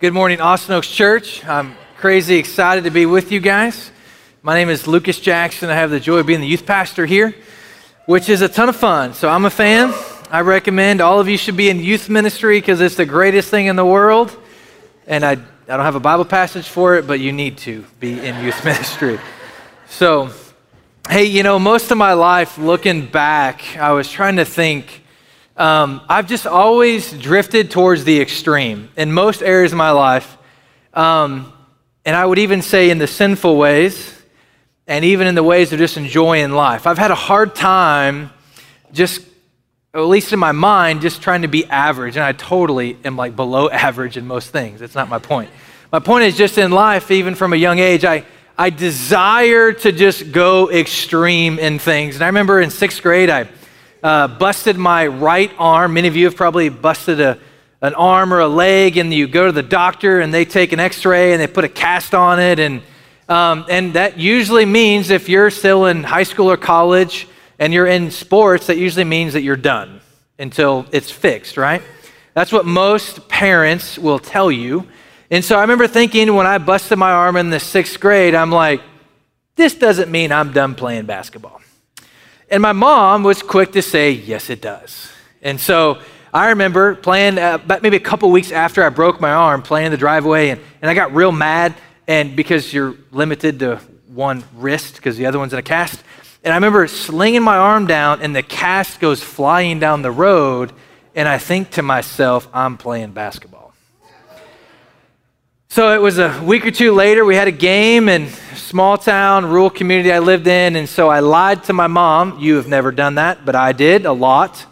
Good morning, Austin Oaks Church. I'm crazy excited to be with you guys. My name is Lucas Jackson. I have the joy of being the youth pastor here, which is a ton of fun. So I'm a fan. I recommend all of you should be in youth ministry because it's the greatest thing in the world. And I, I don't have a Bible passage for it, but you need to be in youth ministry. So, hey, you know, most of my life looking back, I was trying to think um, I've just always drifted towards the extreme in most areas of my life. Um, and I would even say in the sinful ways and even in the ways of just enjoying life. I've had a hard time just, at least in my mind, just trying to be average. And I totally am like below average in most things. That's not my point. My point is just in life, even from a young age, I, I desire to just go extreme in things. And I remember in sixth grade, I uh, busted my right arm. Many of you have probably busted a, an arm or a leg, and you go to the doctor and they take an x ray and they put a cast on it. And, um, and that usually means if you're still in high school or college and you're in sports, that usually means that you're done until it's fixed, right? That's what most parents will tell you. And so I remember thinking when I busted my arm in the sixth grade, I'm like, this doesn't mean I'm done playing basketball. And my mom was quick to say, yes, it does. And so I remember playing, uh, maybe a couple weeks after I broke my arm, playing in the driveway, and, and I got real mad. And because you're limited to one wrist because the other one's in a cast. And I remember slinging my arm down, and the cast goes flying down the road. And I think to myself, I'm playing basketball. So it was a week or two later, we had a game in small town, rural community I lived in, and so I lied to my mom. You have never done that, but I did a lot.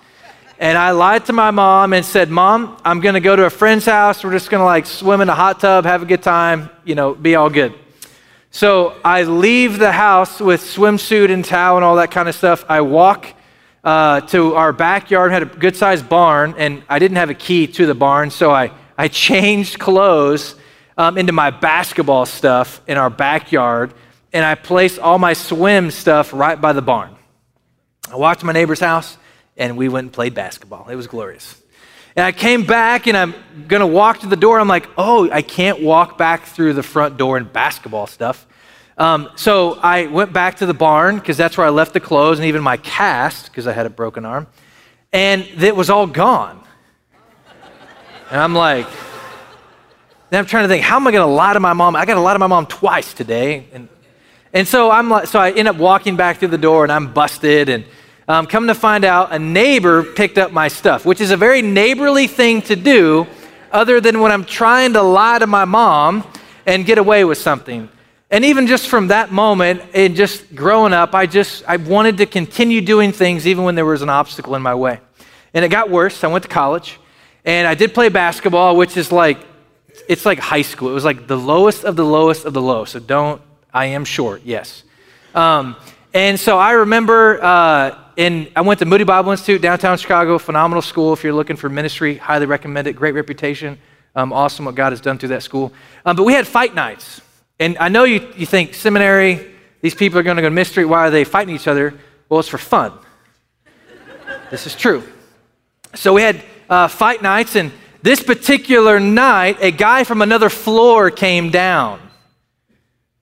And I lied to my mom and said, Mom, I'm going to go to a friend's house. We're just going to like swim in a hot tub, have a good time, you know, be all good. So I leave the house with swimsuit and towel and all that kind of stuff. I walk uh, to our backyard, had a good sized barn, and I didn't have a key to the barn, so I, I changed clothes um, into my basketball stuff in our backyard, and I placed all my swim stuff right by the barn. I walked to my neighbor's house, and we went and played basketball. It was glorious. And I came back, and I'm going to walk to the door. I'm like, oh, I can't walk back through the front door and basketball stuff. Um, so I went back to the barn because that's where I left the clothes and even my cast because I had a broken arm. And it was all gone. And I'm like, then I'm trying to think, how am I going to lie to my mom? I got to lie to my mom twice today. And, and so I'm like, so I end up walking back through the door and I'm busted. And um, come to find out, a neighbor picked up my stuff, which is a very neighborly thing to do, other than when I'm trying to lie to my mom and get away with something. And even just from that moment and just growing up, I just I wanted to continue doing things even when there was an obstacle in my way. And it got worse. I went to college and I did play basketball, which is like it's like high school. It was like the lowest of the lowest of the low. So don't, I am short, yes. Um, and so I remember, uh, I went to Moody Bible Institute, downtown Chicago, phenomenal school. If you're looking for ministry, highly recommend it. Great reputation. Um, awesome what God has done through that school. Um, but we had fight nights. And I know you, you think seminary, these people are going to go to mystery. Why are they fighting each other? Well, it's for fun. this is true. So we had uh, fight nights, and this particular night, a guy from another floor came down.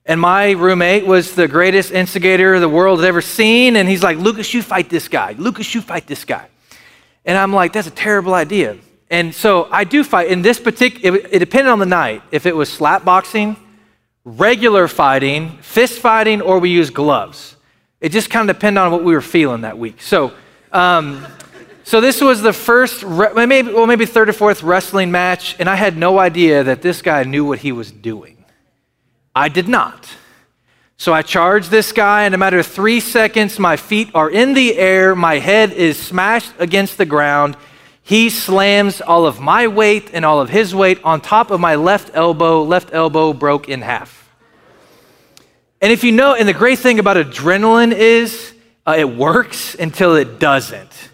And my roommate was the greatest instigator the world has ever seen. And he's like, Lucas, you fight this guy. Lucas, you fight this guy. And I'm like, that's a terrible idea. And so I do fight. In this particular, it, it depended on the night. If it was slap boxing, regular fighting, fist fighting, or we use gloves. It just kind of depended on what we were feeling that week. So, um, so this was the first, maybe, well, maybe third or fourth wrestling match, and I had no idea that this guy knew what he was doing. I did not. So I charge this guy, and in a matter of three seconds, my feet are in the air, my head is smashed against the ground. He slams all of my weight and all of his weight on top of my left elbow. Left elbow broke in half. And if you know, and the great thing about adrenaline is uh, it works until it doesn't.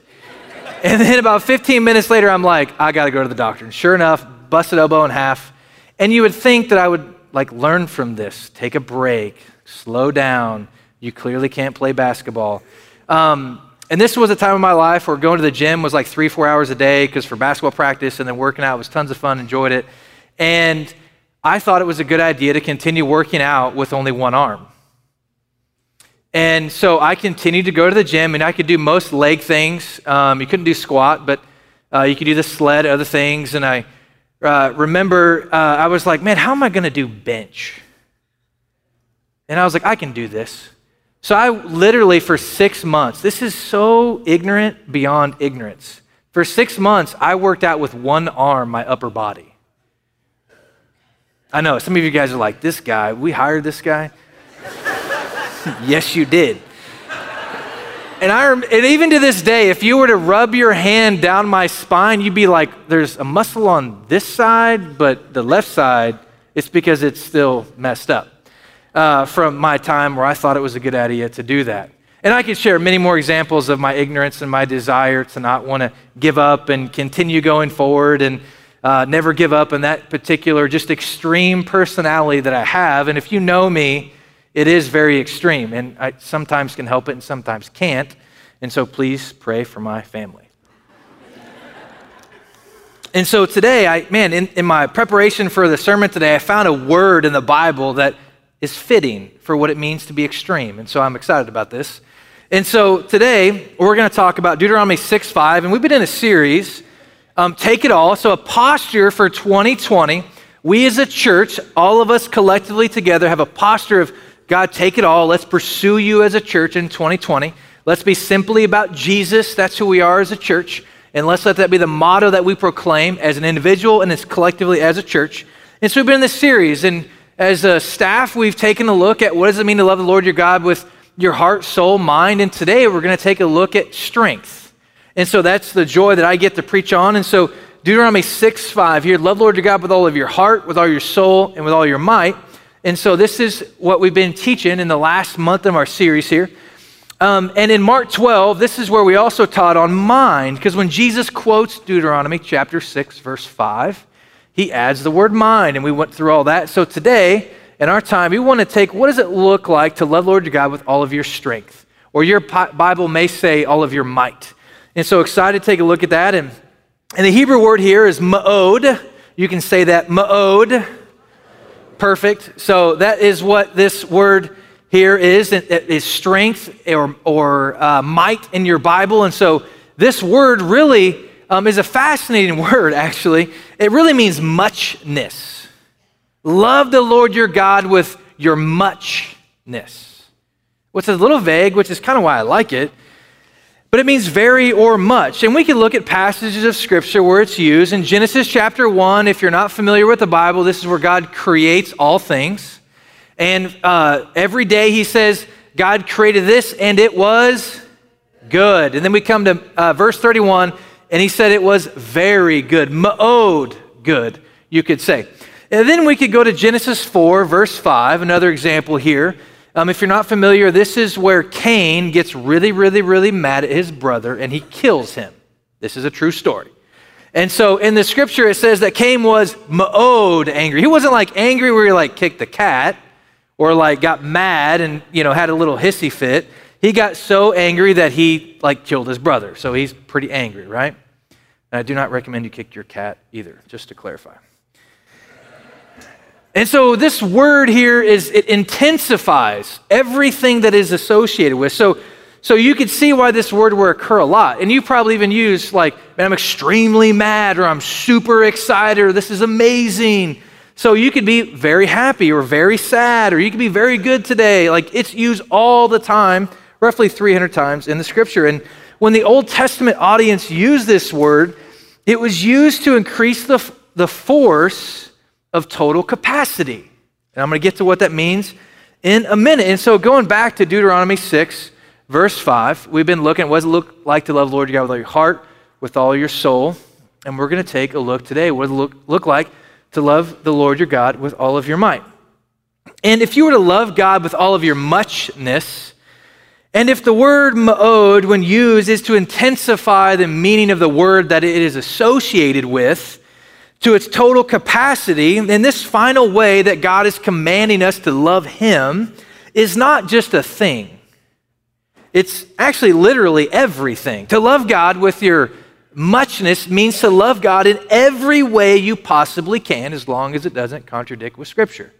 And then about 15 minutes later, I'm like, I got to go to the doctor. And sure enough, busted elbow in half. And you would think that I would like learn from this, take a break, slow down. You clearly can't play basketball. Um, and this was a time of my life where going to the gym was like three, four hours a day because for basketball practice and then working out was tons of fun, enjoyed it. And I thought it was a good idea to continue working out with only one arm. And so I continued to go to the gym, and I could do most leg things. Um, you couldn't do squat, but uh, you could do the sled, other things. And I uh, remember uh, I was like, man, how am I going to do bench? And I was like, I can do this. So I literally, for six months, this is so ignorant beyond ignorance. For six months, I worked out with one arm, my upper body. I know, some of you guys are like, this guy, we hired this guy? yes, you did. And, I, and even to this day, if you were to rub your hand down my spine, you'd be like, there's a muscle on this side, but the left side, it's because it's still messed up uh, from my time where I thought it was a good idea to do that. And I could share many more examples of my ignorance and my desire to not want to give up and continue going forward and uh, never give up in that particular just extreme personality that I have. And if you know me, it is very extreme. And I sometimes can help it and sometimes can't. And so please pray for my family. and so today, I, man, in, in my preparation for the sermon today, I found a word in the Bible that is fitting for what it means to be extreme. And so I'm excited about this. And so today, we're going to talk about Deuteronomy 6 5, and we've been in a series, um, Take It All. So, a posture for 2020. We as a church, all of us collectively together, have a posture of God, take it all. Let's pursue you as a church in 2020. Let's be simply about Jesus. That's who we are as a church. And let's let that be the motto that we proclaim as an individual and as collectively as a church. And so we've been in this series, and as a staff, we've taken a look at what does it mean to love the Lord your God with your heart, soul, mind, and today we're going to take a look at strength. And so that's the joy that I get to preach on. And so Deuteronomy 6 5 here, love the Lord your God with all of your heart, with all your soul, and with all your might. And so this is what we've been teaching in the last month of our series here. Um, and in Mark 12, this is where we also taught on mind, because when Jesus quotes Deuteronomy chapter 6, verse 5, he adds the word mind, and we went through all that. So today, in our time, we want to take what does it look like to love Lord your God with all of your strength? Or your Bible may say all of your might. And so excited to take a look at that. And, and the Hebrew word here is ma'od. You can say that ma'od. Perfect. So that is what this word here is. It is strength or, or uh, might in your Bible. And so this word really um, is a fascinating word, actually. It really means muchness. Love the Lord your God with your muchness. Which is a little vague, which is kind of why I like it. But it means very or much. And we can look at passages of Scripture where it's used. In Genesis chapter 1, if you're not familiar with the Bible, this is where God creates all things. And uh, every day he says, God created this and it was good. And then we come to uh, verse 31 and he said it was very good. Ma'od, good, you could say. And then we could go to Genesis 4, verse 5, another example here. Um, if you're not familiar, this is where Cain gets really, really, really mad at his brother and he kills him. This is a true story. And so in the scripture, it says that Cain was ma'od angry. He wasn't like angry where he like kicked the cat or like got mad and, you know, had a little hissy fit. He got so angry that he like killed his brother. So he's pretty angry, right? And I do not recommend you kick your cat either, just to clarify. And so this word here is it intensifies everything that is associated with. So so you could see why this word will occur a lot. And you probably even use like, man, I'm extremely mad or I'm super excited or this is amazing. So you could be very happy or very sad or you could be very good today. Like it's used all the time, roughly 300 times in the scripture. And when the Old Testament audience used this word, it was used to increase the, the force of total capacity. And I'm going to get to what that means in a minute. And so, going back to Deuteronomy 6, verse 5, we've been looking at what does it look like to love the Lord your God with all your heart, with all your soul. And we're going to take a look today. What does it look, look like to love the Lord your God with all of your might? And if you were to love God with all of your muchness, and if the word ma'od, when used, is to intensify the meaning of the word that it is associated with to its total capacity, then this final way that God is commanding us to love Him is not just a thing. It's actually literally everything. To love God with your muchness means to love God in every way you possibly can, as long as it doesn't contradict with Scripture.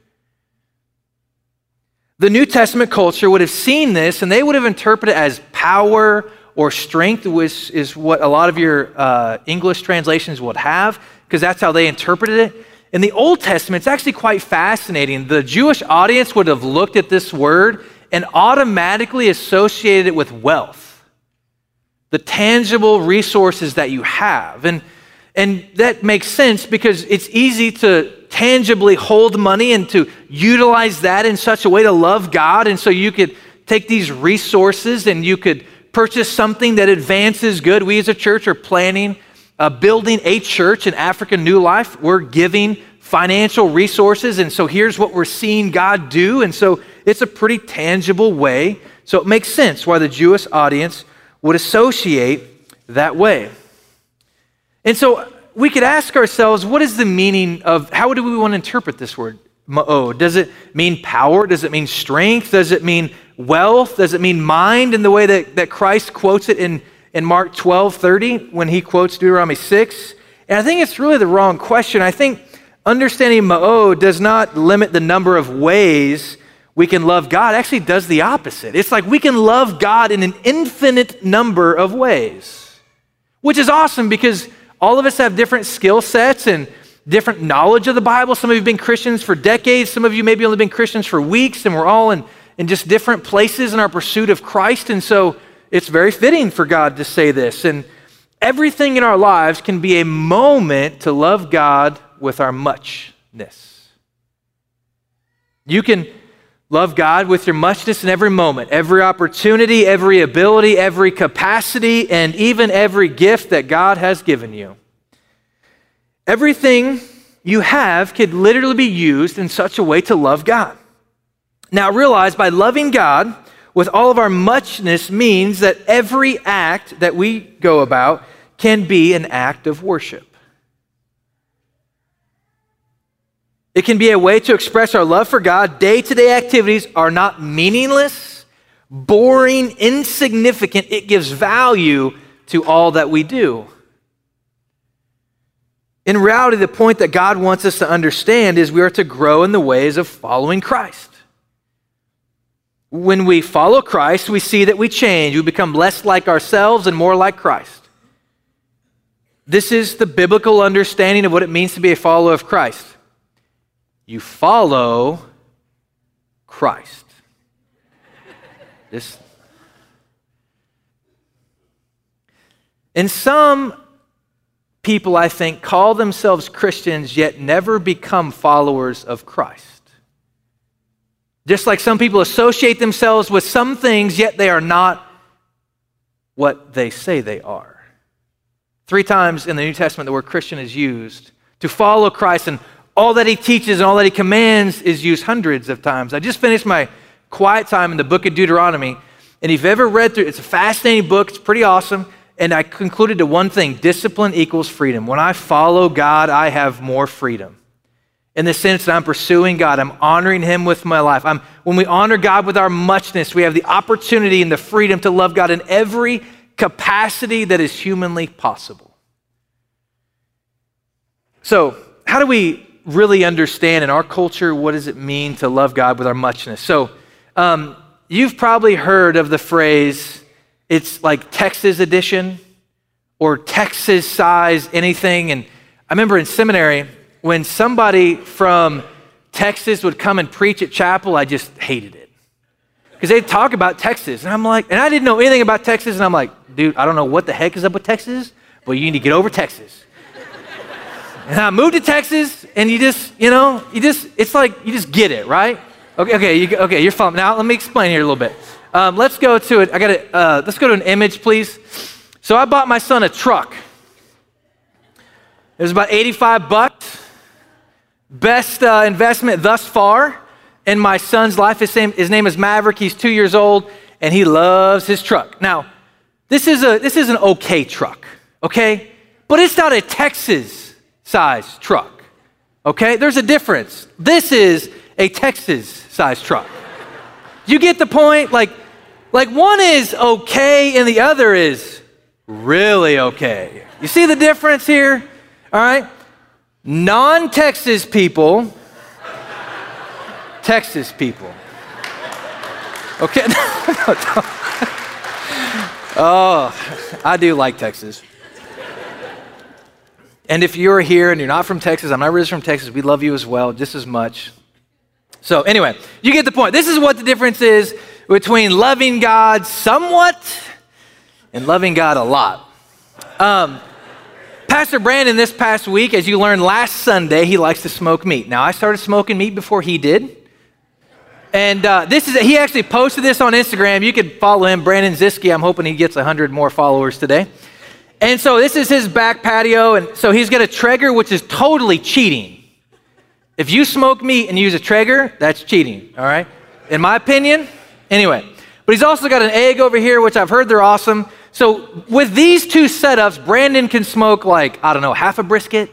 The New Testament culture would have seen this and they would have interpreted it as power or strength, which is what a lot of your uh, English translations would have, because that's how they interpreted it. In the Old Testament, it's actually quite fascinating. The Jewish audience would have looked at this word and automatically associated it with wealth, the tangible resources that you have. And, and that makes sense because it's easy to tangibly hold money and to utilize that in such a way to love God. And so you could take these resources and you could purchase something that advances good. We as a church are planning, uh, building a church in Africa New Life. We're giving financial resources. And so here's what we're seeing God do. And so it's a pretty tangible way. So it makes sense why the Jewish audience would associate that way. And so we could ask ourselves what is the meaning of, how do we want to interpret this word, ma'od? Does it mean power? Does it mean strength? Does it mean wealth? Does it mean mind in the way that, that Christ quotes it in, in Mark 12 30 when he quotes Deuteronomy 6? And I think it's really the wrong question. I think understanding ma'od does not limit the number of ways we can love God. It actually does the opposite. It's like we can love God in an infinite number of ways, which is awesome because all of us have different skill sets and different knowledge of the Bible. Some of you have been Christians for decades. Some of you maybe only been Christians for weeks, and we're all in, in just different places in our pursuit of Christ. And so it's very fitting for God to say this. And everything in our lives can be a moment to love God with our muchness. You can Love God with your muchness in every moment, every opportunity, every ability, every capacity, and even every gift that God has given you. Everything you have could literally be used in such a way to love God. Now, realize by loving God with all of our muchness means that every act that we go about can be an act of worship. It can be a way to express our love for God. Day to day activities are not meaningless, boring, insignificant. It gives value to all that we do. In reality, the point that God wants us to understand is we are to grow in the ways of following Christ. When we follow Christ, we see that we change. We become less like ourselves and more like Christ. This is the biblical understanding of what it means to be a follower of Christ. You follow Christ. This. And some people, I think, call themselves Christians yet never become followers of Christ. Just like some people associate themselves with some things, yet they are not what they say they are. Three times in the New Testament, the word Christian is used to follow Christ and all that he teaches and all that he commands is used hundreds of times. I just finished my quiet time in the book of Deuteronomy, and if you've ever read through it's a fascinating book, it's pretty awesome. And I concluded to one thing discipline equals freedom. When I follow God, I have more freedom. In the sense that I'm pursuing God, I'm honoring Him with my life. I'm, when we honor God with our muchness, we have the opportunity and the freedom to love God in every capacity that is humanly possible. So, how do we really understand in our culture what does it mean to love God with our muchness. So, um, you've probably heard of the phrase, it's like Texas edition or Texas size anything. And I remember in seminary when somebody from Texas would come and preach at chapel, I just hated it. Because they'd talk about Texas. And I'm like, and I didn't know anything about Texas. And I'm like, dude, I don't know what the heck is up with Texas, but you need to get over Texas. And I moved to Texas, and you just, you know, you just, it's like you just get it, right? Okay, okay, you, okay, you're fine. Now let me explain here a little bit. Um, let's go to it. I got it. Uh, let's go to an image, please. So I bought my son a truck. It was about 85 bucks. Best uh, investment thus far in my son's life. His name, his name is Maverick. He's two years old, and he loves his truck. Now, this is a this is an okay truck, okay, but it's not a Texas size truck. Okay? There's a difference. This is a Texas size truck. you get the point? Like, like one is okay and the other is really okay. You see the difference here? All right? Non Texas people, Texas people. Okay? oh, I do like Texas. And if you're here and you're not from Texas, I'm not really from Texas, we love you as well, just as much. So, anyway, you get the point. This is what the difference is between loving God somewhat and loving God a lot. Um, Pastor Brandon, this past week, as you learned last Sunday, he likes to smoke meat. Now, I started smoking meat before he did. And uh, this is, he actually posted this on Instagram. You could follow him, Brandon Ziski. I'm hoping he gets 100 more followers today. And so this is his back patio. And so he's got a Traeger, which is totally cheating. If you smoke meat and use a Traeger, that's cheating, all right? In my opinion. Anyway, but he's also got an egg over here, which I've heard they're awesome. So with these two setups, Brandon can smoke like, I don't know, half a brisket,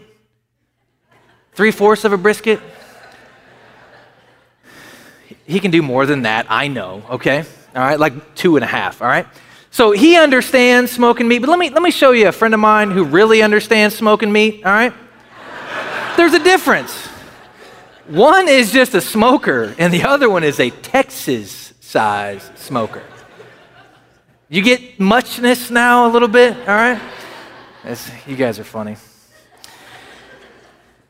three fourths of a brisket. He can do more than that, I know, okay? All right, like two and a half, all right? So he understands smoking meat, but let me, let me show you a friend of mine who really understands smoking meat, all right? There's a difference. One is just a smoker, and the other one is a Texas size smoker. You get muchness now a little bit, all right? you guys are funny.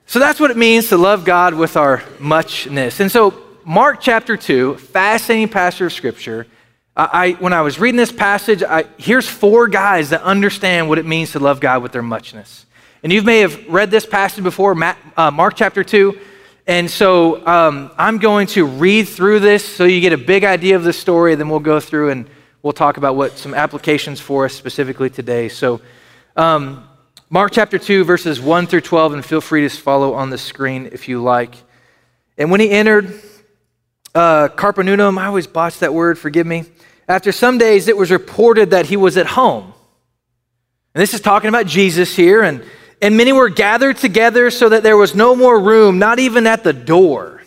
So that's what it means to love God with our muchness. And so, Mark chapter 2, fascinating passage of scripture. I, when I was reading this passage, I, here's four guys that understand what it means to love God with their muchness. And you may have read this passage before, uh, Mark chapter 2. And so um, I'm going to read through this so you get a big idea of the story, then we'll go through and we'll talk about what some applications for us specifically today. So, um, Mark chapter 2, verses 1 through 12, and feel free to follow on the screen if you like. And when he entered uh, Capernaum, I always botch that word, forgive me. After some days, it was reported that he was at home. And this is talking about Jesus here. And, and many were gathered together so that there was no more room, not even at the door.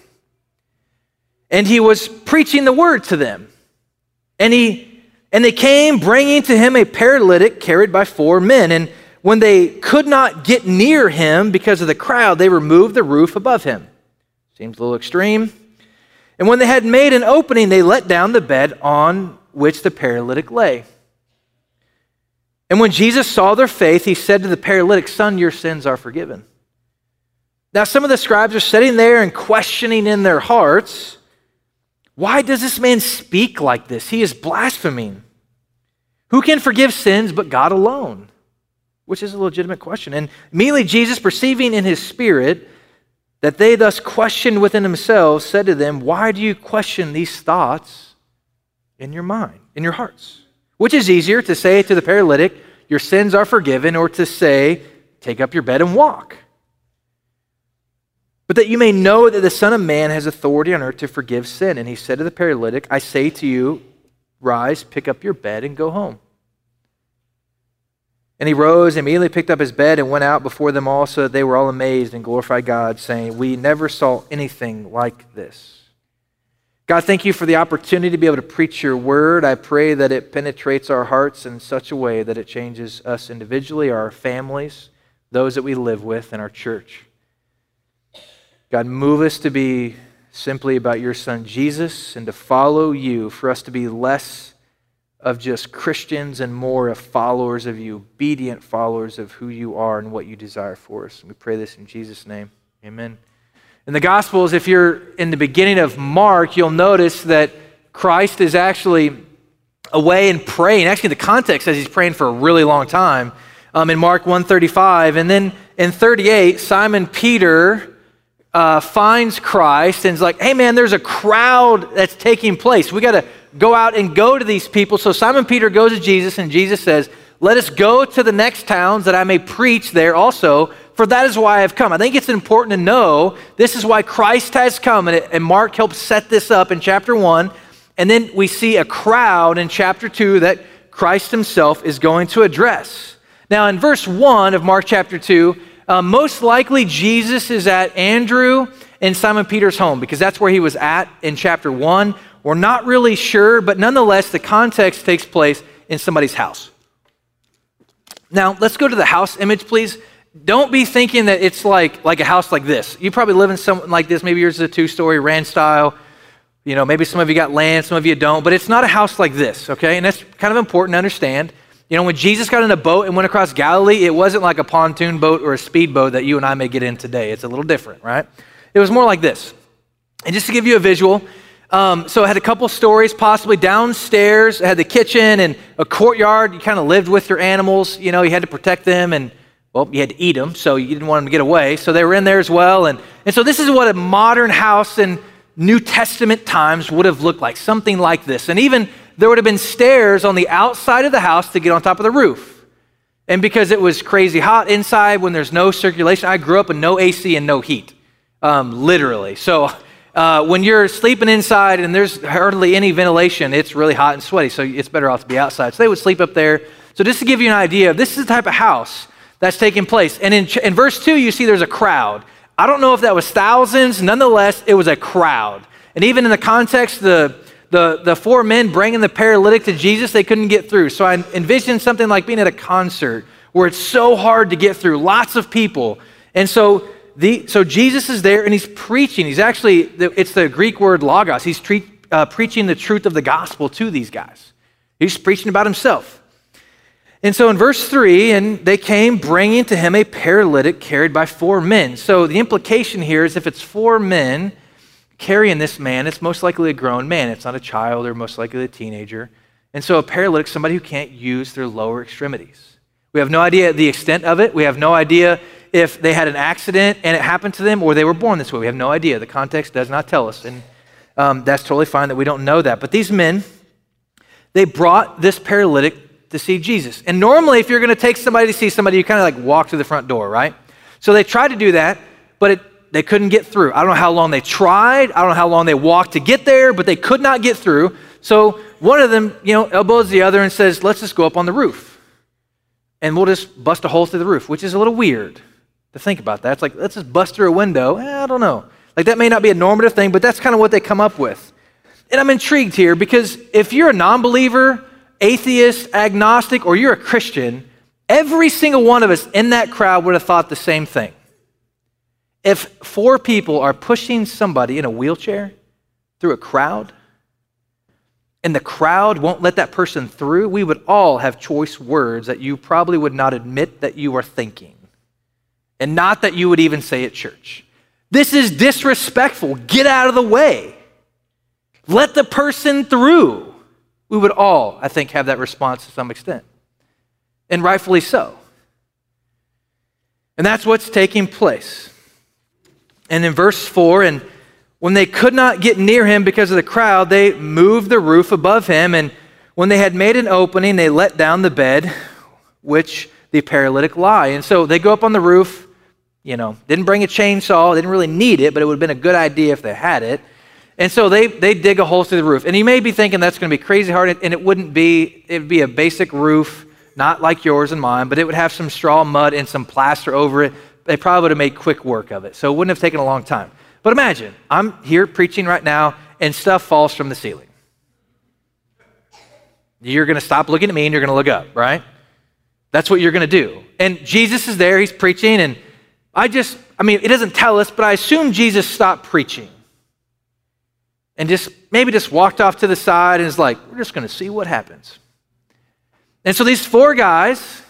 And he was preaching the word to them. And he and they came bringing to him a paralytic carried by four men. And when they could not get near him because of the crowd, they removed the roof above him. Seems a little extreme. And when they had made an opening, they let down the bed on which the paralytic lay. And when Jesus saw their faith, he said to the paralytic, Son, your sins are forgiven. Now, some of the scribes are sitting there and questioning in their hearts why does this man speak like this? He is blaspheming. Who can forgive sins but God alone? Which is a legitimate question. And immediately Jesus, perceiving in his spirit that they thus questioned within themselves, said to them, Why do you question these thoughts in your mind, in your hearts? Which is easier to say to the paralytic, Your sins are forgiven, or to say, Take up your bed and walk? But that you may know that the Son of Man has authority on earth to forgive sin. And he said to the paralytic, I say to you, rise, pick up your bed, and go home. And he rose, and immediately picked up his bed, and went out before them all, so that they were all amazed and glorified God, saying, We never saw anything like this. God, thank you for the opportunity to be able to preach your word. I pray that it penetrates our hearts in such a way that it changes us individually, our families, those that we live with, and our church. God, move us to be simply about your son Jesus and to follow you, for us to be less of just Christians and more of followers of you, obedient followers of who you are and what you desire for us. And we pray this in Jesus' name. Amen. In the Gospels, if you're in the beginning of Mark, you'll notice that Christ is actually away and praying. Actually, the context says he's praying for a really long time um, in Mark 135. And then in 38, Simon Peter uh, finds Christ and is like, hey man, there's a crowd that's taking place. We got to go out and go to these people. So Simon Peter goes to Jesus, and Jesus says, Let us go to the next towns that I may preach there also, for that is why I've come. I think it's important to know this is why Christ has come. And, it, and Mark helps set this up in chapter one. And then we see a crowd in chapter two that Christ himself is going to address. Now, in verse one of Mark chapter two, uh, most likely, Jesus is at Andrew and Simon Peter's home because that's where he was at in chapter 1. We're not really sure, but nonetheless, the context takes place in somebody's house. Now, let's go to the house image, please. Don't be thinking that it's like, like a house like this. You probably live in something like this. Maybe yours is a two story ranch style. You know, maybe some of you got land, some of you don't, but it's not a house like this, okay? And that's kind of important to understand. You know, when Jesus got in a boat and went across Galilee, it wasn't like a pontoon boat or a speedboat that you and I may get in today. It's a little different, right? It was more like this. And just to give you a visual, um, so it had a couple stories, possibly downstairs. It had the kitchen and a courtyard. You kind of lived with your animals. You know, you had to protect them and, well, you had to eat them, so you didn't want them to get away. So they were in there as well. And, and so this is what a modern house in New Testament times would have looked like, something like this. And even there would have been stairs on the outside of the house to get on top of the roof. And because it was crazy hot inside when there's no circulation, I grew up with no AC and no heat, um, literally. So uh, when you're sleeping inside and there's hardly any ventilation, it's really hot and sweaty, so it's better off to be outside. So they would sleep up there. So just to give you an idea, this is the type of house that's taking place. And in, in verse 2, you see there's a crowd. I don't know if that was thousands, nonetheless, it was a crowd. And even in the context, the, the, the four men bringing the paralytic to Jesus, they couldn't get through. So I envision something like being at a concert where it's so hard to get through, lots of people. And so the, so Jesus is there and he's preaching. He's actually, it's the Greek word logos. He's uh, preaching the truth of the gospel to these guys. He's preaching about himself. And so in verse 3, and they came bringing to him a paralytic carried by four men. So the implication here is if it's four men carrying this man, it's most likely a grown man. It's not a child or most likely a teenager. And so a paralytic, somebody who can't use their lower extremities. We have no idea the extent of it. We have no idea if they had an accident and it happened to them or they were born this way. We have no idea. The context does not tell us. And um, that's totally fine that we don't know that. But these men, they brought this paralytic to see Jesus. And normally, if you're going to take somebody to see somebody, you kind of like walk to the front door, right? So they tried to do that, but it, they couldn't get through. I don't know how long they tried. I don't know how long they walked to get there, but they could not get through. So one of them, you know, elbows the other and says, Let's just go up on the roof. And we'll just bust a hole through the roof, which is a little weird to think about that. It's like, let's just bust through a window. Eh, I don't know. Like, that may not be a normative thing, but that's kind of what they come up with. And I'm intrigued here because if you're a non believer, atheist, agnostic, or you're a Christian, every single one of us in that crowd would have thought the same thing. If four people are pushing somebody in a wheelchair through a crowd, and the crowd won't let that person through, we would all have choice words that you probably would not admit that you are thinking and not that you would even say at church. This is disrespectful. Get out of the way. Let the person through. We would all, I think, have that response to some extent, and rightfully so. And that's what's taking place. And in verse 4, and when they could not get near him because of the crowd, they moved the roof above him. And when they had made an opening, they let down the bed, which the paralytic lie. And so they go up on the roof you know, didn't bring a chainsaw, didn't really need it, but it would have been a good idea if they had it. And so they, they dig a hole through the roof. And you may be thinking that's going to be crazy hard, and it wouldn't be, it would be a basic roof, not like yours and mine, but it would have some straw, mud, and some plaster over it. They probably would have made quick work of it. So it wouldn't have taken a long time. But imagine, I'm here preaching right now, and stuff falls from the ceiling. You're going to stop looking at me and you're going to look up, right? That's what you're going to do. And Jesus is there, he's preaching, and I just, I mean, it doesn't tell us, but I assume Jesus stopped preaching and just maybe just walked off to the side and is like, we're just going to see what happens. And so these four guys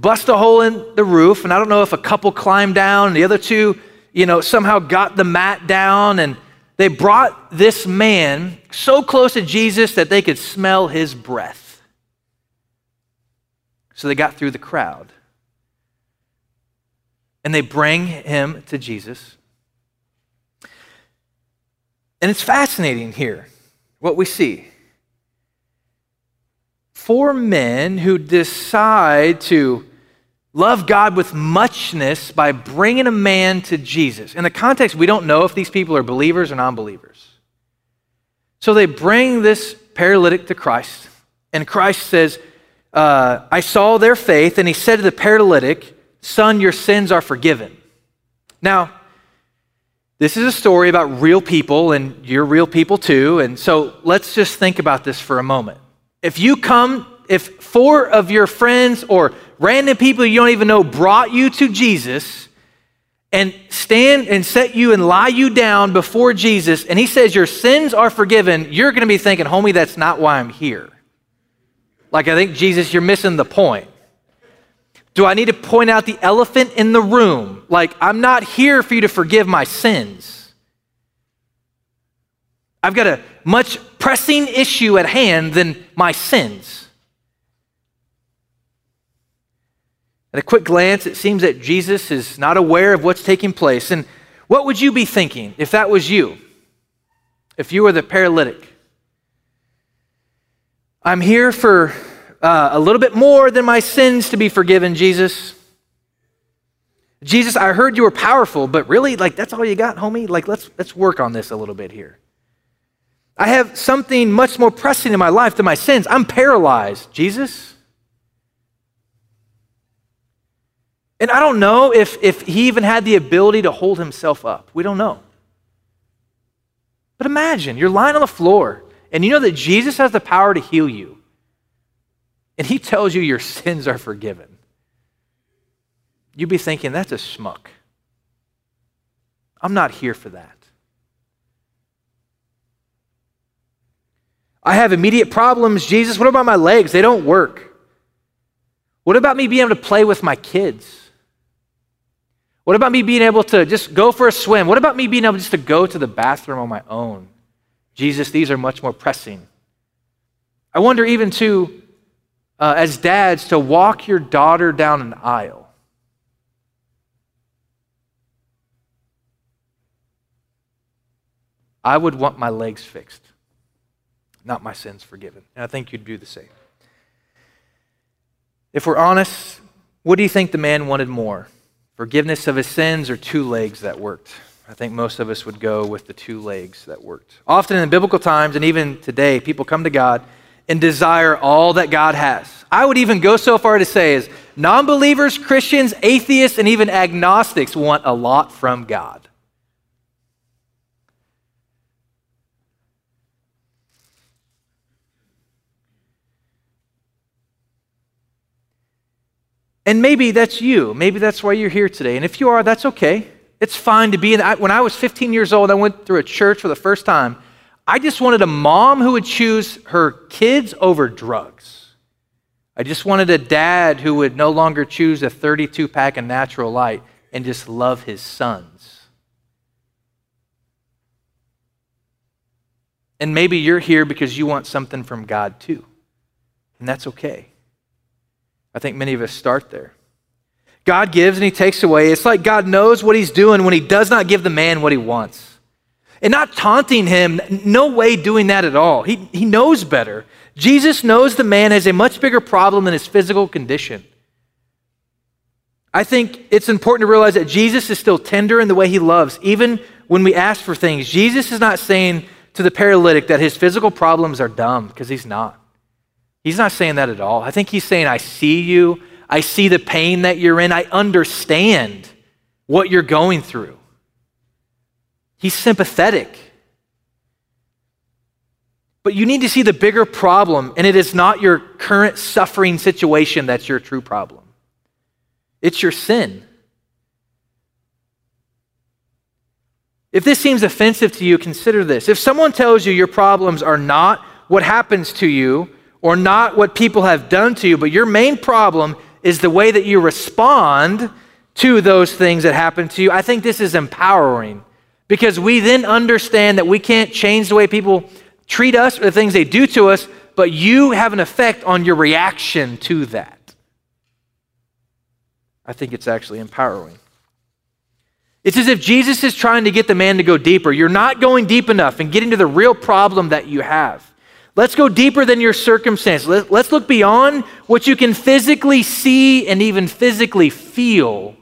bust a hole in the roof, and I don't know if a couple climbed down, and the other two, you know, somehow got the mat down, and they brought this man so close to Jesus that they could smell his breath. So they got through the crowd and they bring him to Jesus. And it's fascinating here what we see. Four men who decide to love God with muchness by bringing a man to Jesus. In the context, we don't know if these people are believers or non believers. So they bring this paralytic to Christ, and Christ says, uh, I saw their faith, and he said to the paralytic, Son, your sins are forgiven. Now, this is a story about real people, and you're real people too. And so let's just think about this for a moment. If you come If four of your friends or random people you don't even know brought you to Jesus and stand and set you and lie you down before Jesus, and he says your sins are forgiven, you're going to be thinking, homie, that's not why I'm here. Like, I think, Jesus, you're missing the point. Do I need to point out the elephant in the room? Like, I'm not here for you to forgive my sins. I've got a much pressing issue at hand than my sins. At a quick glance, it seems that Jesus is not aware of what's taking place. And what would you be thinking if that was you? If you were the paralytic? I'm here for uh, a little bit more than my sins to be forgiven, Jesus. Jesus, I heard you were powerful, but really, like, that's all you got, homie? Like, let's, let's work on this a little bit here. I have something much more pressing in my life than my sins. I'm paralyzed, Jesus. And I don't know if, if he even had the ability to hold himself up. We don't know. But imagine you're lying on the floor and you know that Jesus has the power to heal you. And he tells you your sins are forgiven. You'd be thinking, that's a schmuck. I'm not here for that. I have immediate problems, Jesus. What about my legs? They don't work. What about me being able to play with my kids? What about me being able to just go for a swim? What about me being able just to go to the bathroom on my own? Jesus, these are much more pressing. I wonder, even too, uh, as dads, to walk your daughter down an aisle. I would want my legs fixed, not my sins forgiven. And I think you'd do the same. If we're honest, what do you think the man wanted more? Forgiveness of his sins or two legs that worked. I think most of us would go with the two legs that worked. Often in biblical times and even today, people come to God and desire all that God has. I would even go so far to say as non-believers, Christians, atheists, and even agnostics want a lot from God. And maybe that's you. Maybe that's why you're here today. And if you are, that's okay. It's fine to be in. When I was 15 years old, I went through a church for the first time. I just wanted a mom who would choose her kids over drugs. I just wanted a dad who would no longer choose a 32 pack of natural light and just love his sons. And maybe you're here because you want something from God too. And that's okay. I think many of us start there. God gives and he takes away. It's like God knows what he's doing when he does not give the man what he wants. And not taunting him, no way doing that at all. He, he knows better. Jesus knows the man has a much bigger problem than his physical condition. I think it's important to realize that Jesus is still tender in the way he loves, even when we ask for things. Jesus is not saying to the paralytic that his physical problems are dumb, because he's not. He's not saying that at all. I think he's saying, I see you. I see the pain that you're in. I understand what you're going through. He's sympathetic. But you need to see the bigger problem, and it is not your current suffering situation that's your true problem. It's your sin. If this seems offensive to you, consider this. If someone tells you your problems are not what happens to you, or not what people have done to you, but your main problem is the way that you respond to those things that happen to you. I think this is empowering because we then understand that we can't change the way people treat us or the things they do to us, but you have an effect on your reaction to that. I think it's actually empowering. It's as if Jesus is trying to get the man to go deeper. You're not going deep enough and getting to the real problem that you have. Let's go deeper than your circumstance. Let's look beyond what you can physically see and even physically feel.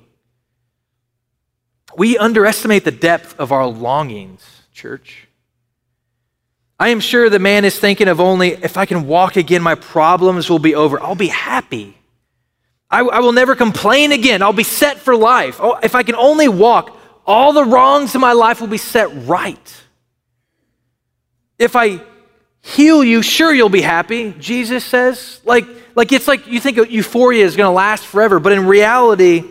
We underestimate the depth of our longings, church. I am sure the man is thinking of only, if I can walk again, my problems will be over. I'll be happy. I, I will never complain again. I'll be set for life. Oh, if I can only walk, all the wrongs in my life will be set right. If I heal you, sure you'll be happy, Jesus says. Like, like it's like you think euphoria is going to last forever, but in reality,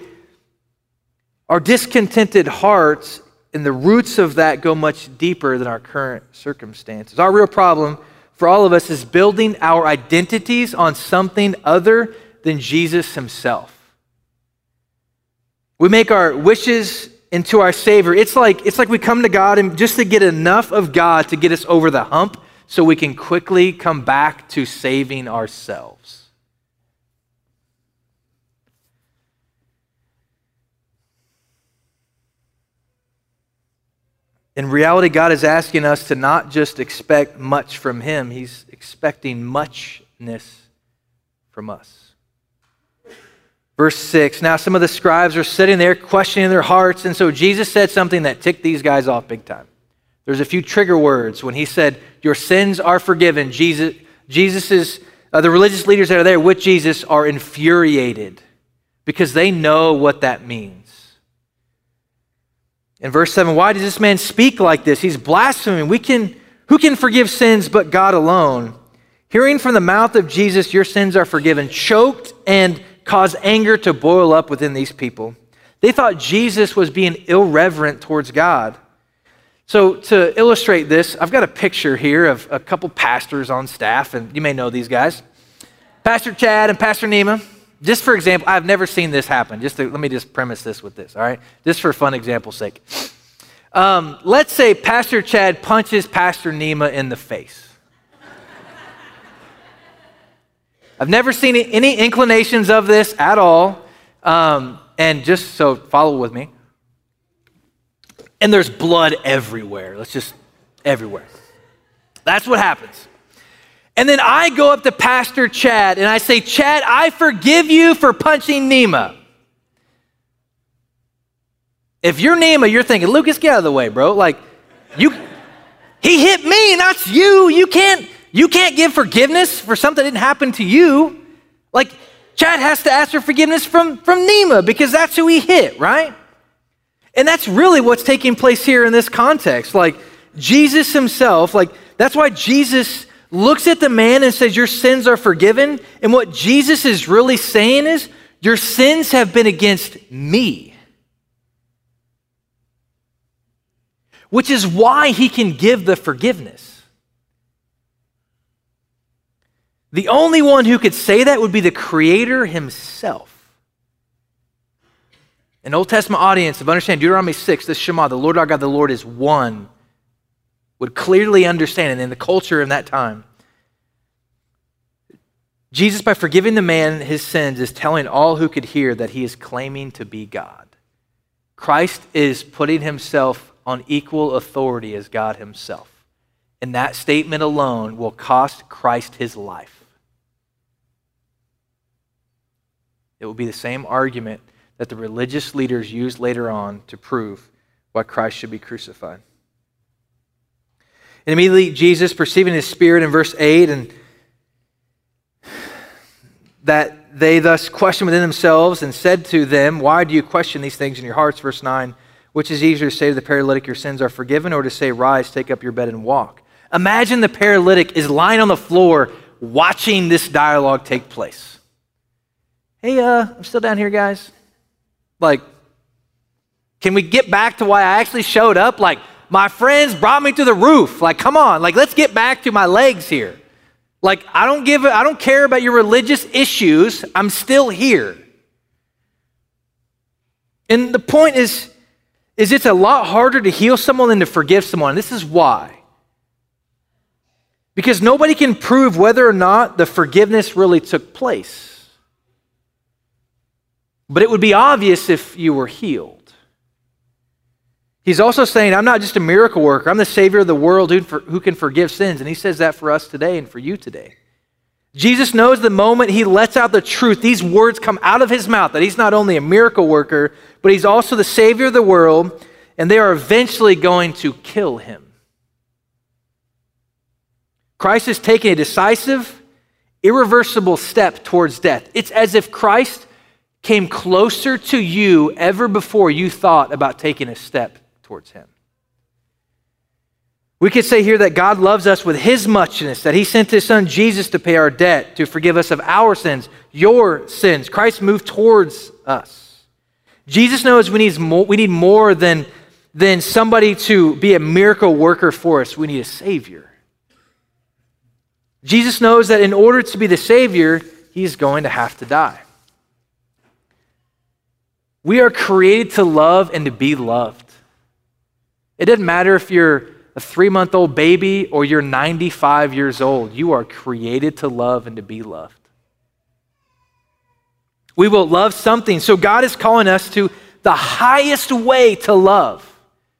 our discontented hearts and the roots of that go much deeper than our current circumstances. Our real problem for all of us is building our identities on something other than Jesus himself. We make our wishes into our Savior. It's like, it's like we come to God and just to get enough of God to get us over the hump so we can quickly come back to saving ourselves. In reality, God is asking us to not just expect much from Him, He's expecting muchness from us. Verse 6 Now, some of the scribes are sitting there questioning their hearts, and so Jesus said something that ticked these guys off big time. There's a few trigger words when He said, Your sins are forgiven. Jesus, Jesus's, uh, the religious leaders that are there with Jesus are infuriated because they know what that means. In verse 7, why does this man speak like this? He's blaspheming. We can, who can forgive sins but God alone? Hearing from the mouth of Jesus, your sins are forgiven, choked and caused anger to boil up within these people. They thought Jesus was being irreverent towards God. So, to illustrate this, I've got a picture here of a couple pastors on staff, and you may know these guys Pastor Chad and Pastor Nima. Just for example, I've never seen this happen. Just to, let me just premise this with this, all right? Just for fun example's sake. Um, let's say Pastor Chad punches Pastor Nima in the face. I've never seen any inclinations of this at all. Um, and just so follow with me. And there's blood everywhere. Let's just, everywhere. That's what happens. And then I go up to Pastor Chad and I say, Chad, I forgive you for punching Nima. If you're Nima, you're thinking, Lucas, get out of the way, bro. Like, you, he hit me, not you. You can't, you can't give forgiveness for something that didn't happen to you. Like, Chad has to ask for forgiveness from, from Nima because that's who he hit, right? And that's really what's taking place here in this context. Like, Jesus himself, like, that's why Jesus looks at the man and says, Your sins are forgiven. And what Jesus is really saying is, Your sins have been against me. Which is why he can give the forgiveness. The only one who could say that would be the Creator himself. An Old Testament audience of understand Deuteronomy 6, this Shema, the Lord our God, the Lord is one would clearly understand, and in the culture in that time, Jesus, by forgiving the man his sins, is telling all who could hear that he is claiming to be God. Christ is putting himself on equal authority as God himself. And that statement alone will cost Christ his life. It will be the same argument that the religious leaders used later on to prove why Christ should be crucified. And immediately Jesus, perceiving his spirit in verse 8, and that they thus questioned within themselves and said to them, Why do you question these things in your hearts? Verse 9, which is easier to say to the paralytic, Your sins are forgiven, or to say, Rise, take up your bed and walk? Imagine the paralytic is lying on the floor watching this dialogue take place. Hey, uh, I'm still down here, guys. Like, can we get back to why I actually showed up? Like, my friends brought me to the roof. Like, come on, like, let's get back to my legs here. Like, I don't give, I don't care about your religious issues. I'm still here. And the point is, is it's a lot harder to heal someone than to forgive someone. This is why. Because nobody can prove whether or not the forgiveness really took place. But it would be obvious if you were healed. He's also saying, I'm not just a miracle worker, I'm the Savior of the world who, who can forgive sins. And he says that for us today and for you today. Jesus knows the moment he lets out the truth, these words come out of his mouth that he's not only a miracle worker, but he's also the Savior of the world, and they are eventually going to kill him. Christ is taking a decisive, irreversible step towards death. It's as if Christ came closer to you ever before you thought about taking a step towards him. We could say here that God loves us with his muchness, that he sent his son Jesus to pay our debt, to forgive us of our sins, your sins. Christ moved towards us. Jesus knows we need more, we need more than, than somebody to be a miracle worker for us. We need a Savior. Jesus knows that in order to be the Savior, he's going to have to die. We are created to love and to be loved. It doesn't matter if you're a three month old baby or you're 95 years old. You are created to love and to be loved. We will love something. So God is calling us to the highest way to love,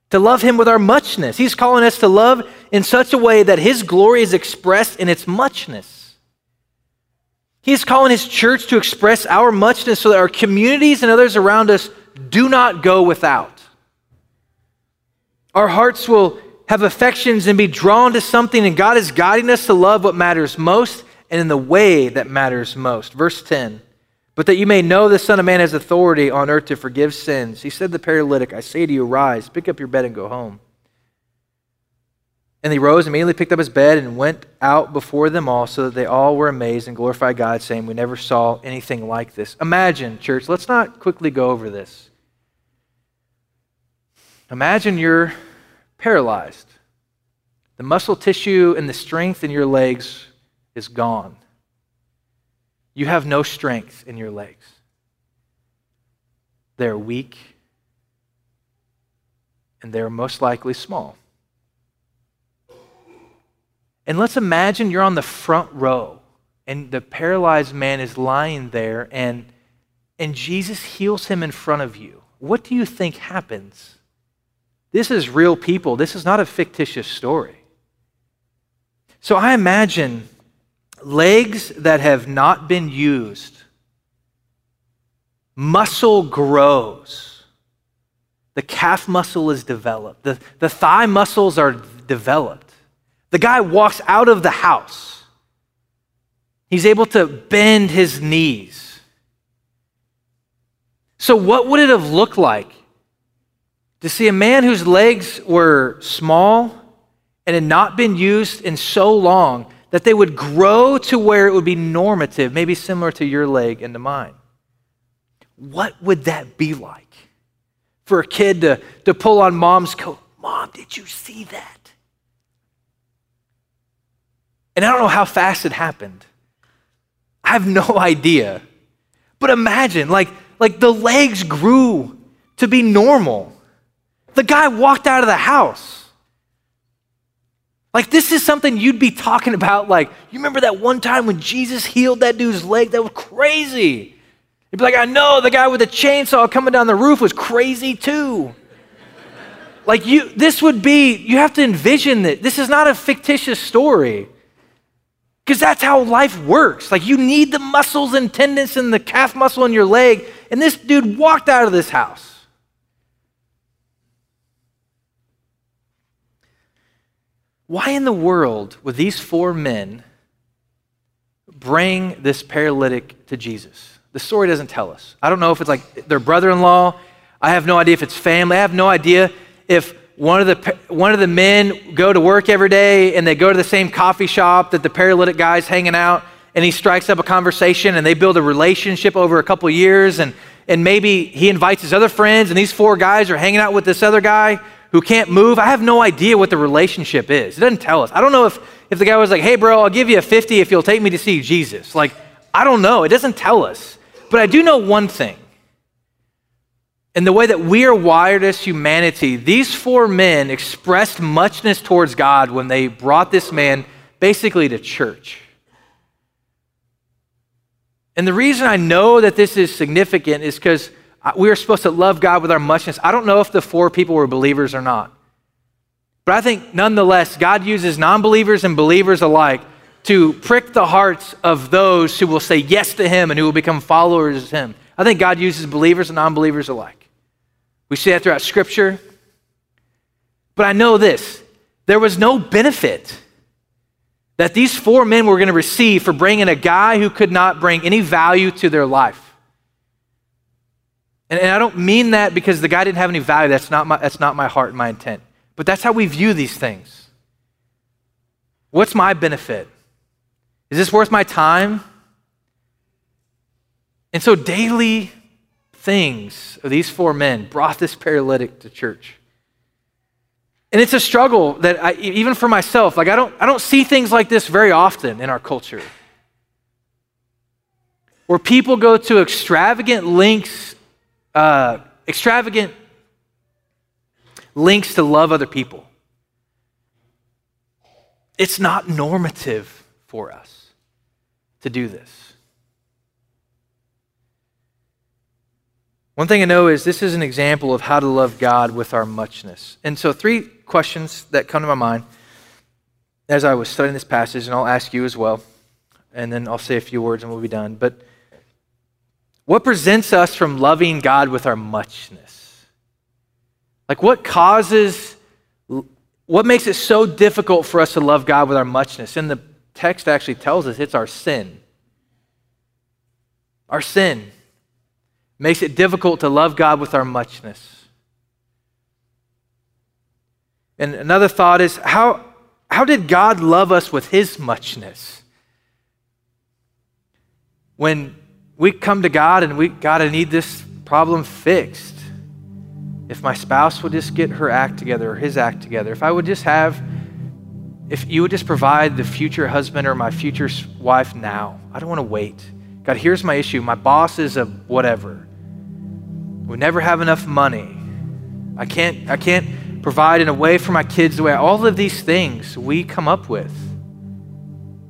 to love Him with our muchness. He's calling us to love in such a way that His glory is expressed in its muchness. He's calling His church to express our muchness so that our communities and others around us do not go without. Our hearts will have affections and be drawn to something, and God is guiding us to love what matters most and in the way that matters most. Verse 10 But that you may know the Son of Man has authority on earth to forgive sins. He said to the paralytic, I say to you, rise, pick up your bed, and go home. And he rose, and immediately picked up his bed, and went out before them all, so that they all were amazed and glorified God, saying, We never saw anything like this. Imagine, church, let's not quickly go over this. Imagine you're paralyzed. The muscle tissue and the strength in your legs is gone. You have no strength in your legs. They're weak and they're most likely small. And let's imagine you're on the front row and the paralyzed man is lying there and, and Jesus heals him in front of you. What do you think happens? This is real people. This is not a fictitious story. So I imagine legs that have not been used, muscle grows. The calf muscle is developed, the, the thigh muscles are developed. The guy walks out of the house. He's able to bend his knees. So, what would it have looked like to see a man whose legs were small and had not been used in so long that they would grow to where it would be normative, maybe similar to your leg and to mine. What would that be like for a kid to, to pull on mom's coat? Mom, did you see that? And I don't know how fast it happened. I have no idea. But imagine, like, like the legs grew to be normal. The guy walked out of the house. Like, this is something you'd be talking about. Like, you remember that one time when Jesus healed that dude's leg? That was crazy. You'd be like, I know the guy with the chainsaw coming down the roof was crazy too. like, you, this would be, you have to envision that this is not a fictitious story. Because that's how life works. Like, you need the muscles and tendons and the calf muscle in your leg. And this dude walked out of this house. Why in the world would these four men bring this paralytic to Jesus? The story doesn't tell us. I don't know if it's like their brother in law. I have no idea if it's family. I have no idea if one of, the, one of the men go to work every day and they go to the same coffee shop that the paralytic guy's hanging out and he strikes up a conversation and they build a relationship over a couple years and, and maybe he invites his other friends and these four guys are hanging out with this other guy who can't move. I have no idea what the relationship is. It doesn't tell us. I don't know if, if the guy was like, hey, bro, I'll give you a 50 if you'll take me to see Jesus. Like, I don't know. It doesn't tell us. But I do know one thing. In the way that we are wired as humanity, these four men expressed muchness towards God when they brought this man basically to church. And the reason I know that this is significant is because we are supposed to love God with our muchness. I don't know if the four people were believers or not. But I think nonetheless, God uses non believers and believers alike to prick the hearts of those who will say yes to Him and who will become followers of Him. I think God uses believers and non believers alike. We see that throughout Scripture. But I know this there was no benefit that these four men were going to receive for bringing a guy who could not bring any value to their life. And, and I don't mean that because the guy didn't have any value. That's not, my, that's not my heart and my intent. But that's how we view these things. What's my benefit? Is this worth my time? And so, daily things of these four men brought this paralytic to church. And it's a struggle that I, even for myself, like I don't, I don't see things like this very often in our culture. Where people go to extravagant links, uh, extravagant links to love other people. It's not normative for us to do this. One thing I know is this is an example of how to love God with our muchness. And so, three questions that come to my mind as I was studying this passage, and I'll ask you as well, and then I'll say a few words and we'll be done. But what presents us from loving God with our muchness? Like, what causes, what makes it so difficult for us to love God with our muchness? And the text actually tells us it's our sin. Our sin makes it difficult to love God with our muchness. And another thought is how, how did God love us with his muchness? When we come to God and we, God, I need this problem fixed. If my spouse would just get her act together or his act together, if I would just have, if you would just provide the future husband or my future wife now, I don't want to wait. God, here's my issue. My boss is a whatever. We never have enough money. I can't, I can't provide in a way for my kids the way all of these things we come up with.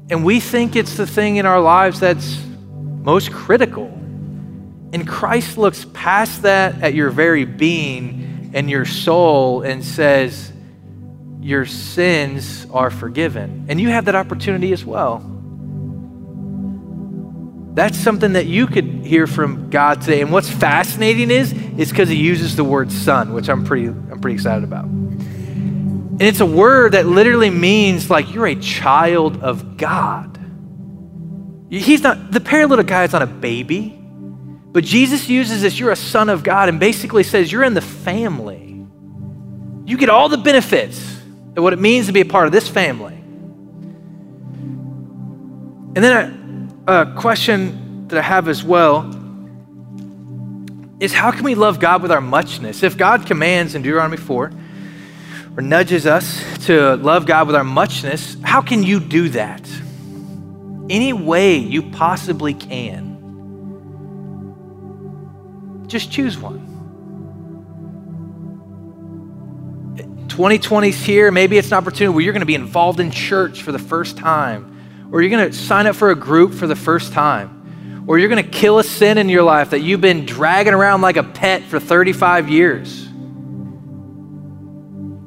And we think it's the thing in our lives that's most critical. And Christ looks past that at your very being and your soul and says, Your sins are forgiven. And you have that opportunity as well. That's something that you could hear from God today. And what's fascinating is, it's because he uses the word son, which I'm pretty, I'm pretty excited about. And it's a word that literally means like you're a child of God. He's not, the paralytic guy is not a baby, but Jesus uses this, you're a son of God, and basically says you're in the family. You get all the benefits of what it means to be a part of this family. And then I, a question that I have as well is how can we love God with our muchness? If God commands in Deuteronomy 4 or nudges us to love God with our muchness, how can you do that? Any way you possibly can. Just choose one. 2020's here. Maybe it's an opportunity where you're going to be involved in church for the first time or you're going to sign up for a group for the first time, or you're going to kill a sin in your life that you've been dragging around like a pet for 35 years.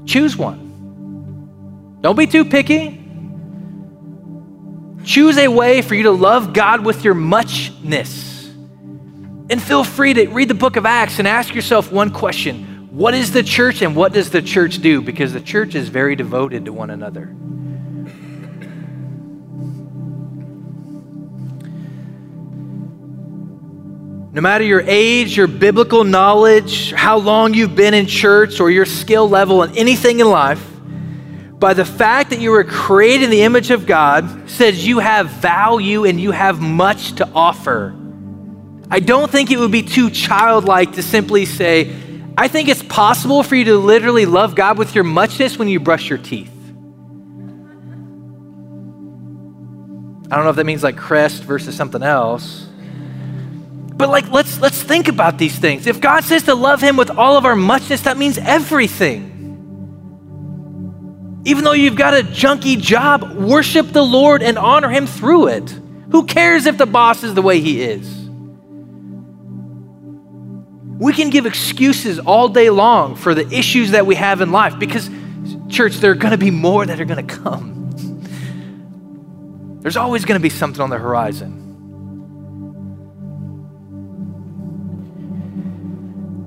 Choose one. Don't be too picky. Choose a way for you to love God with your muchness. And feel free to read the book of Acts and ask yourself one question What is the church and what does the church do? Because the church is very devoted to one another. No matter your age, your biblical knowledge, how long you've been in church, or your skill level in anything in life, by the fact that you were created in the image of God, says you have value and you have much to offer. I don't think it would be too childlike to simply say, I think it's possible for you to literally love God with your muchness when you brush your teeth. I don't know if that means like crest versus something else. But like let's let's think about these things. If God says to love him with all of our muchness, that means everything. Even though you've got a junky job, worship the Lord and honor him through it. Who cares if the boss is the way he is? We can give excuses all day long for the issues that we have in life because, church, there are going to be more that are going to come. There's always going to be something on the horizon.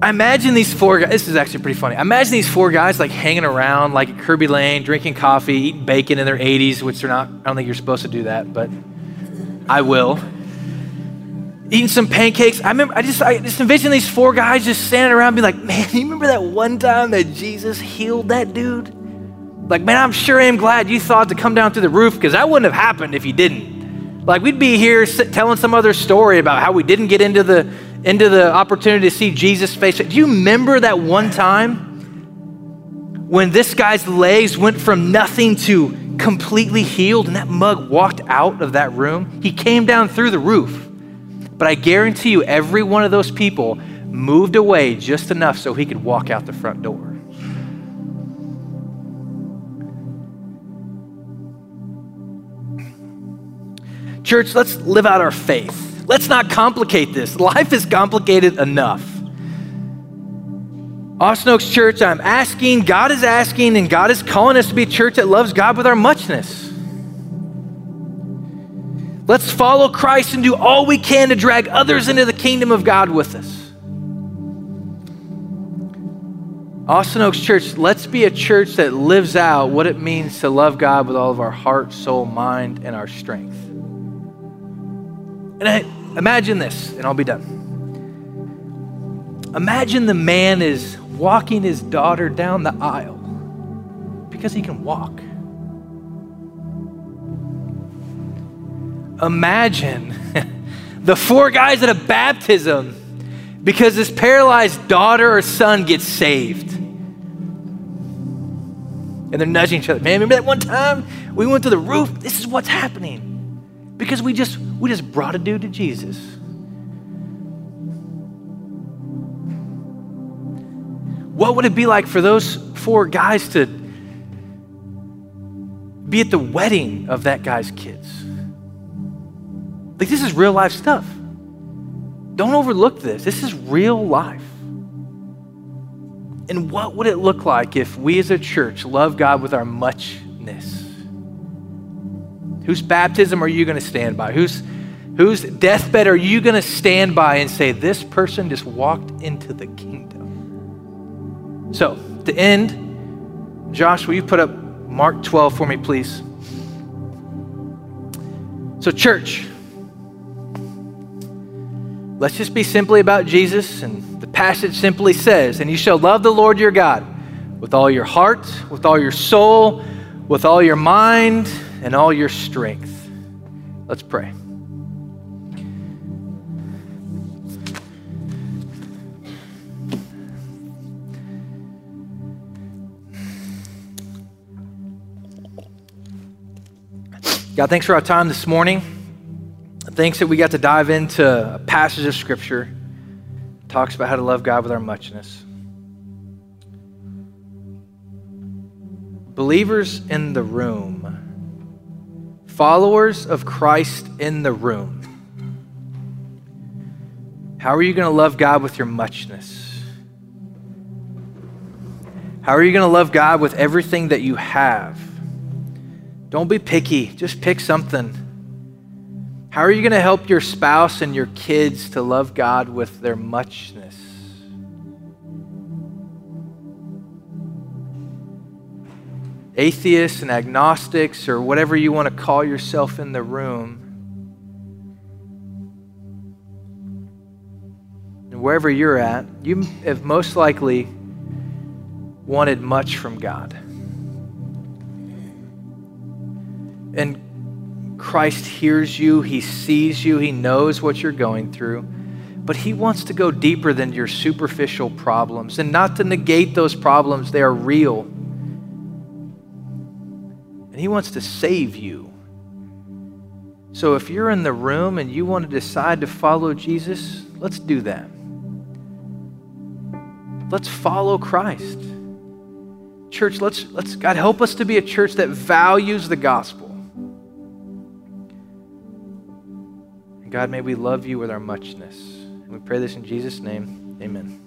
I imagine these four guys, this is actually pretty funny. I imagine these four guys like hanging around like at Kerbey Lane, drinking coffee, eating bacon in their 80s, which they're not, I don't think you're supposed to do that, but I will. Eating some pancakes. I remember, I just, I just envision these four guys just standing around being like, man, you remember that one time that Jesus healed that dude? Like, man, I'm sure I am glad you thought to come down through the roof because that wouldn't have happened if you didn't. Like, we'd be here telling some other story about how we didn't get into the into the opportunity to see Jesus face. Do you remember that one time when this guy's legs went from nothing to completely healed and that mug walked out of that room? He came down through the roof. But I guarantee you, every one of those people moved away just enough so he could walk out the front door. Church, let's live out our faith. Let's not complicate this. Life is complicated enough. Austin Oaks Church, I'm asking, God is asking, and God is calling us to be a church that loves God with our muchness. Let's follow Christ and do all we can to drag others into the kingdom of God with us. Austin Oaks Church, let's be a church that lives out what it means to love God with all of our heart, soul, mind, and our strength. And I, imagine this, and I'll be done. Imagine the man is walking his daughter down the aisle because he can walk. Imagine the four guys at a baptism because this paralyzed daughter or son gets saved. And they're nudging each other. Man, remember that one time we went to the roof? This is what's happening. Because we just we just brought a dude to Jesus. What would it be like for those four guys to be at the wedding of that guy's kids? Like, this is real life stuff. Don't overlook this. This is real life. And what would it look like if we as a church love God with our muchness? Whose baptism are you going to stand by? Whose, whose deathbed are you going to stand by and say, this person just walked into the kingdom? So, to end, Josh, will you put up Mark 12 for me, please? So, church, let's just be simply about Jesus. And the passage simply says, And you shall love the Lord your God with all your heart, with all your soul, with all your mind, and all your strength. Let's pray. God, thanks for our time this morning. Thanks that we got to dive into a passage of Scripture talks about how to love God with our muchness. Believers in the room, followers of Christ in the room. How are you going to love God with your muchness? How are you going to love God with everything that you have? Don't be picky, just pick something. How are you going to help your spouse and your kids to love God with their muchness? Atheists and agnostics, or whatever you want to call yourself in the room, and wherever you're at, you have most likely wanted much from God. And Christ hears you, He sees you, He knows what you're going through. But He wants to go deeper than your superficial problems and not to negate those problems, they are real. And He wants to save you. So if you're in the room and you want to decide to follow Jesus, let's do that. Let's follow Christ. Church, let's, let's God help us to be a church that values the gospel And God, may we love you with our muchness. And we pray this in Jesus' name. Amen.